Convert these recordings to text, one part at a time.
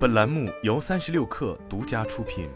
本栏目由三十六氪独家出品。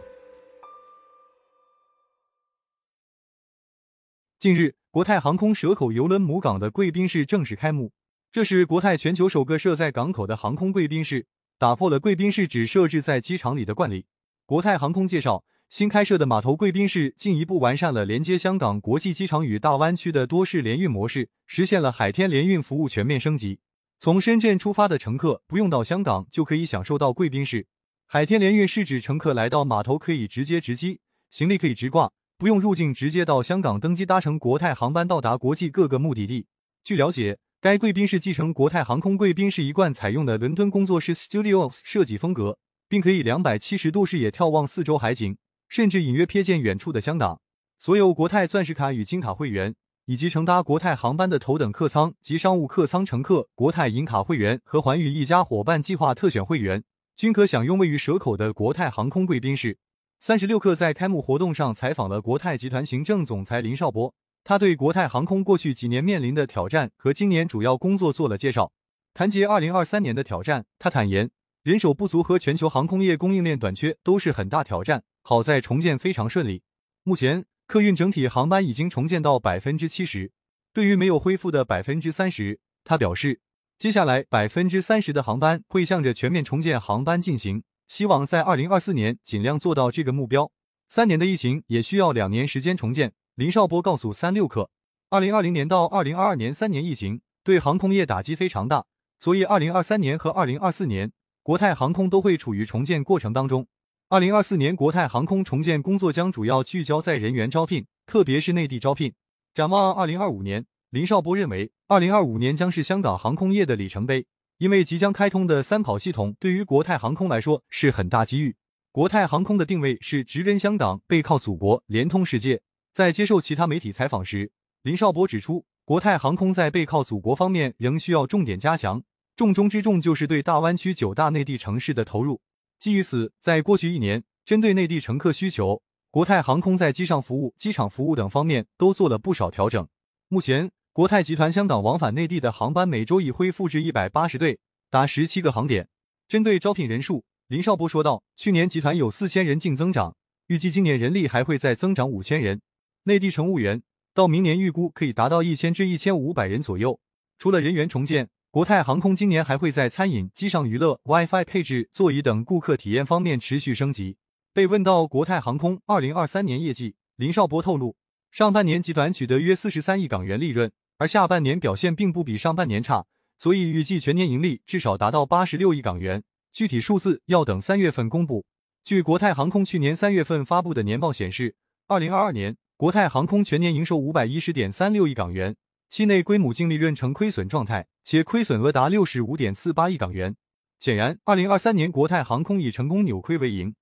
近日，国泰航空蛇口邮轮母港的贵宾室正式开幕。这是国泰全球首个设在港口的航空贵宾室，打破了贵宾室只设置在机场里的惯例。国泰航空介绍，新开设的码头贵宾室进一步完善了连接香港国际机场与大湾区的多式联运模式，实现了海天联运服务全面升级。从深圳出发的乘客不用到香港就可以享受到贵宾室。海天联运是指乘客来到码头可以直接值机，行李可以直挂，不用入境，直接到香港登机，搭乘国泰航班到达国际各个目的地。据了解，该贵宾室继承国泰航空贵宾室一贯采用的伦敦工作室 Studios 设计风格，并可以两百七十度视野眺望四周海景，甚至隐约瞥见远处的香港。所有国泰钻石卡与金卡会员。以及乘搭国泰航班的头等客舱及商务客舱乘客，国泰银卡会员和环宇一家伙伴计划特选会员均可享用位于蛇口的国泰航空贵宾室。三十六氪在开幕活动上采访了国泰集团行政总裁林少波，他对国泰航空过去几年面临的挑战和今年主要工作做了介绍。谈及二零二三年的挑战，他坦言，人手不足和全球航空业供应链短缺都是很大挑战，好在重建非常顺利。目前。客运整体航班已经重建到百分之七十，对于没有恢复的百分之三十，他表示，接下来百分之三十的航班会向着全面重建航班进行，希望在二零二四年尽量做到这个目标。三年的疫情也需要两年时间重建。林少波告诉三六氪，二零二零年到二零二二年三年疫情对航空业打击非常大，所以二零二三年和二零二四年国泰航空都会处于重建过程当中。二零二四年，国泰航空重建工作将主要聚焦在人员招聘，特别是内地招聘。展望二零二五年，林少波认为，二零二五年将是香港航空业的里程碑，因为即将开通的三跑系统对于国泰航空来说是很大机遇。国泰航空的定位是直根香港，背靠祖国，联通世界。在接受其他媒体采访时，林少波指出，国泰航空在背靠祖国方面仍需要重点加强，重中之重就是对大湾区九大内地城市的投入。基于此，在过去一年，针对内地乘客需求，国泰航空在机上服务、机场服务等方面都做了不少调整。目前，国泰集团香港往返内地的航班每周已恢复至一百八十对，达十七个航点。针对招聘人数，林少波说道：“去年集团有四千人净增长，预计今年人力还会再增长五千人。内地乘务员到明年预估可以达到一千至一千五百人左右。除了人员重建。”国泰航空今年还会在餐饮、机上娱乐、WiFi 配置、座椅等顾客体验方面持续升级。被问到国泰航空二零二三年业绩，林少波透露，上半年集团取得约四十三亿港元利润，而下半年表现并不比上半年差，所以预计全年盈利至少达到八十六亿港元。具体数字要等三月份公布。据国泰航空去年三月份发布的年报显示，二零二二年国泰航空全年营收五百一十点三六亿港元。期内归母净利润呈亏损状态，且亏损额达六十五点四八亿港元。显然，二零二三年国泰航空已成功扭亏为盈。